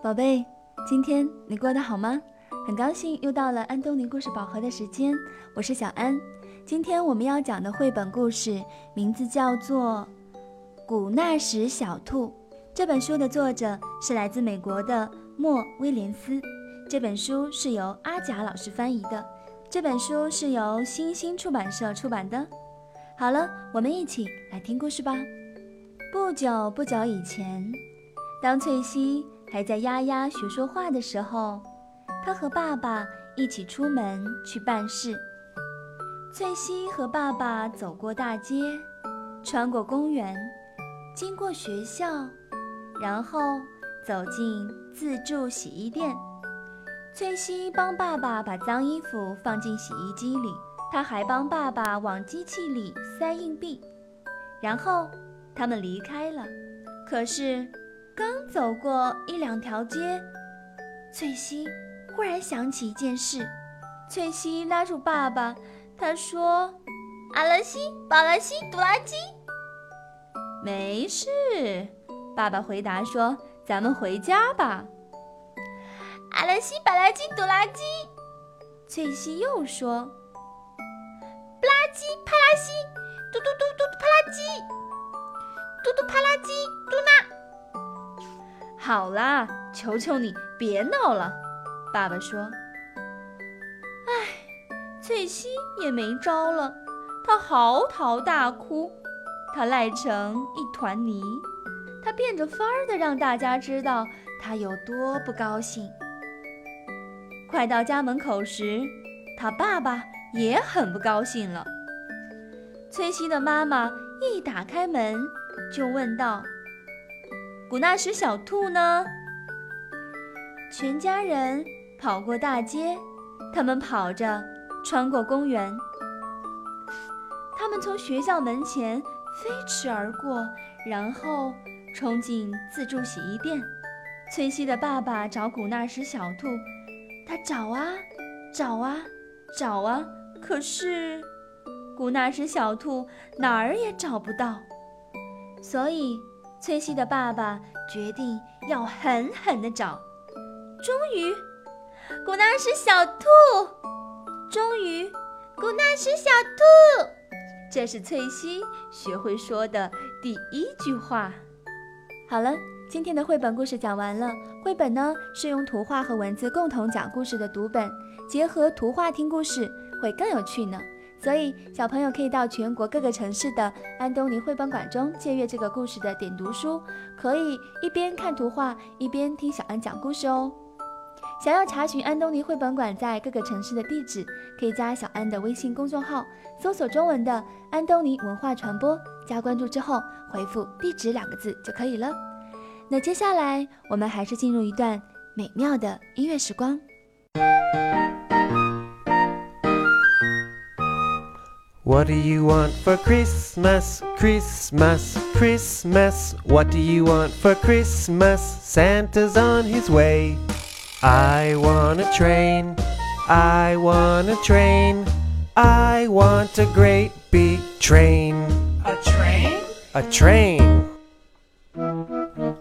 宝贝，今天你过得好吗？很高兴又到了安东尼故事宝盒的时间，我是小安。今天我们要讲的绘本故事名字叫做《古纳什小兔》。这本书的作者是来自美国的莫威廉斯。这本书是由阿贾老师翻译的。这本书是由新星出版社出版的。好了，我们一起来听故事吧。不久不久以前，当翠西。还在丫丫学说话的时候，他和爸爸一起出门去办事。翠西和爸爸走过大街，穿过公园，经过学校，然后走进自助洗衣店。翠西帮爸爸把脏衣服放进洗衣机里，他还帮爸爸往机器里塞硬币。然后他们离开了。可是。刚走过一两条街，翠西忽然想起一件事。翠西拉住爸爸，他说：“阿拉西、宝拉西、杜拉基，没事。”爸爸回答说：“咱们回家吧。”阿拉西、宝拉基、杜拉基，翠西又说：“布拉基、帕拉西，嘟嘟嘟嘟嘟帕拉基，嘟嘟帕拉基，嘟那。”好啦，求求你别闹了，爸爸说。唉，翠西也没招了，她嚎啕大哭，她赖成一团泥，她变着法儿的让大家知道她有多不高兴。快到家门口时，她爸爸也很不高兴了。翠西的妈妈一打开门就问道。古纳什小兔呢？全家人跑过大街，他们跑着穿过公园，他们从学校门前飞驰而过，然后冲进自助洗衣店。崔西的爸爸找古纳什小兔，他找啊找啊找啊，可是古纳什小兔哪儿也找不到，所以。崔西的爸爸决定要狠狠地找，终于，古纳什小兔，终于，古纳什小兔，这是崔西学会说的第一句话。好了，今天的绘本故事讲完了。绘本呢是用图画和文字共同讲故事的读本，结合图画听故事会更有趣呢。所以，小朋友可以到全国各个城市的安东尼绘本馆中借阅这个故事的点读书，可以一边看图画一边听小安讲故事哦。想要查询安东尼绘本馆在各个城市的地址，可以加小安的微信公众号，搜索中文的“安东尼文化传播”，加关注之后回复“地址”两个字就可以了。那接下来，我们还是进入一段美妙的音乐时光。What do you want for Christmas? Christmas, Christmas. What do you want for Christmas? Santa's on his way. I want a train. I want a train. I want a great big train. A train? A train.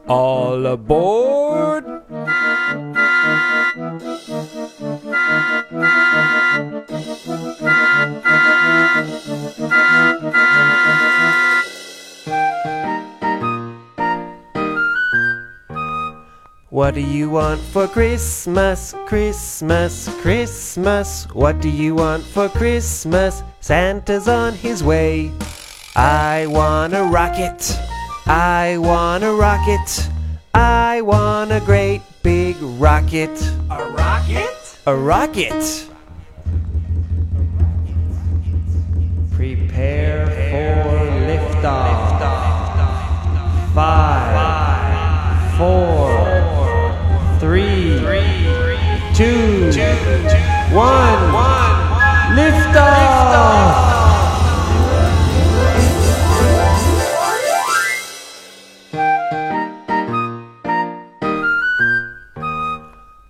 All aboard! What do you want for Christmas? Christmas, Christmas. What do you want for Christmas? Santa's on his way. I want a rocket. I want a rocket. I want a great big rocket. A rocket? A rocket. Prepare for liftoff. One, lift off!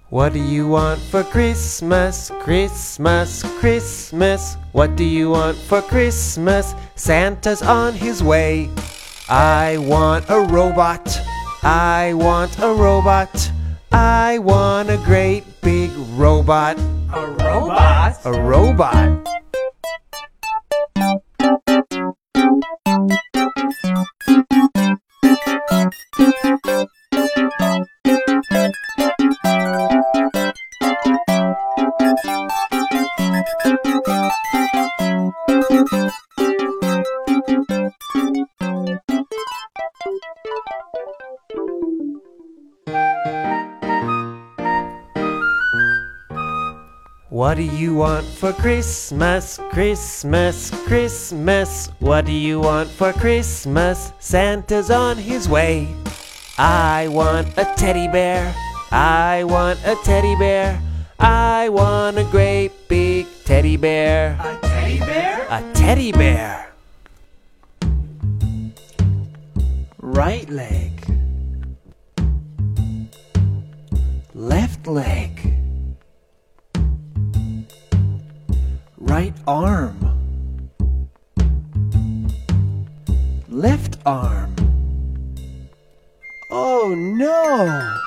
What do you want for Christmas? Christmas, Christmas. What do you want for Christmas? Santa's on his way. I want a robot. I want a robot. I want a great big robot. A robot? A robot. What do you want for Christmas? Christmas, Christmas. What do you want for Christmas? Santa's on his way. I want a teddy bear. I want a teddy bear. I want a great big teddy bear. A teddy bear? A teddy bear. Right leg. Left leg. Right arm. Left arm. Oh no!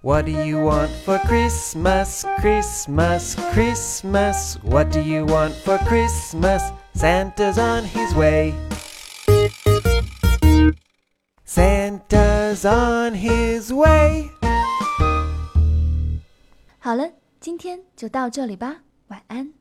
What do you want for Christmas? Christmas, Christmas. What do you want for Christmas? Santa's on his way. Santa's on his way. 好了，今天就到这里吧，晚安。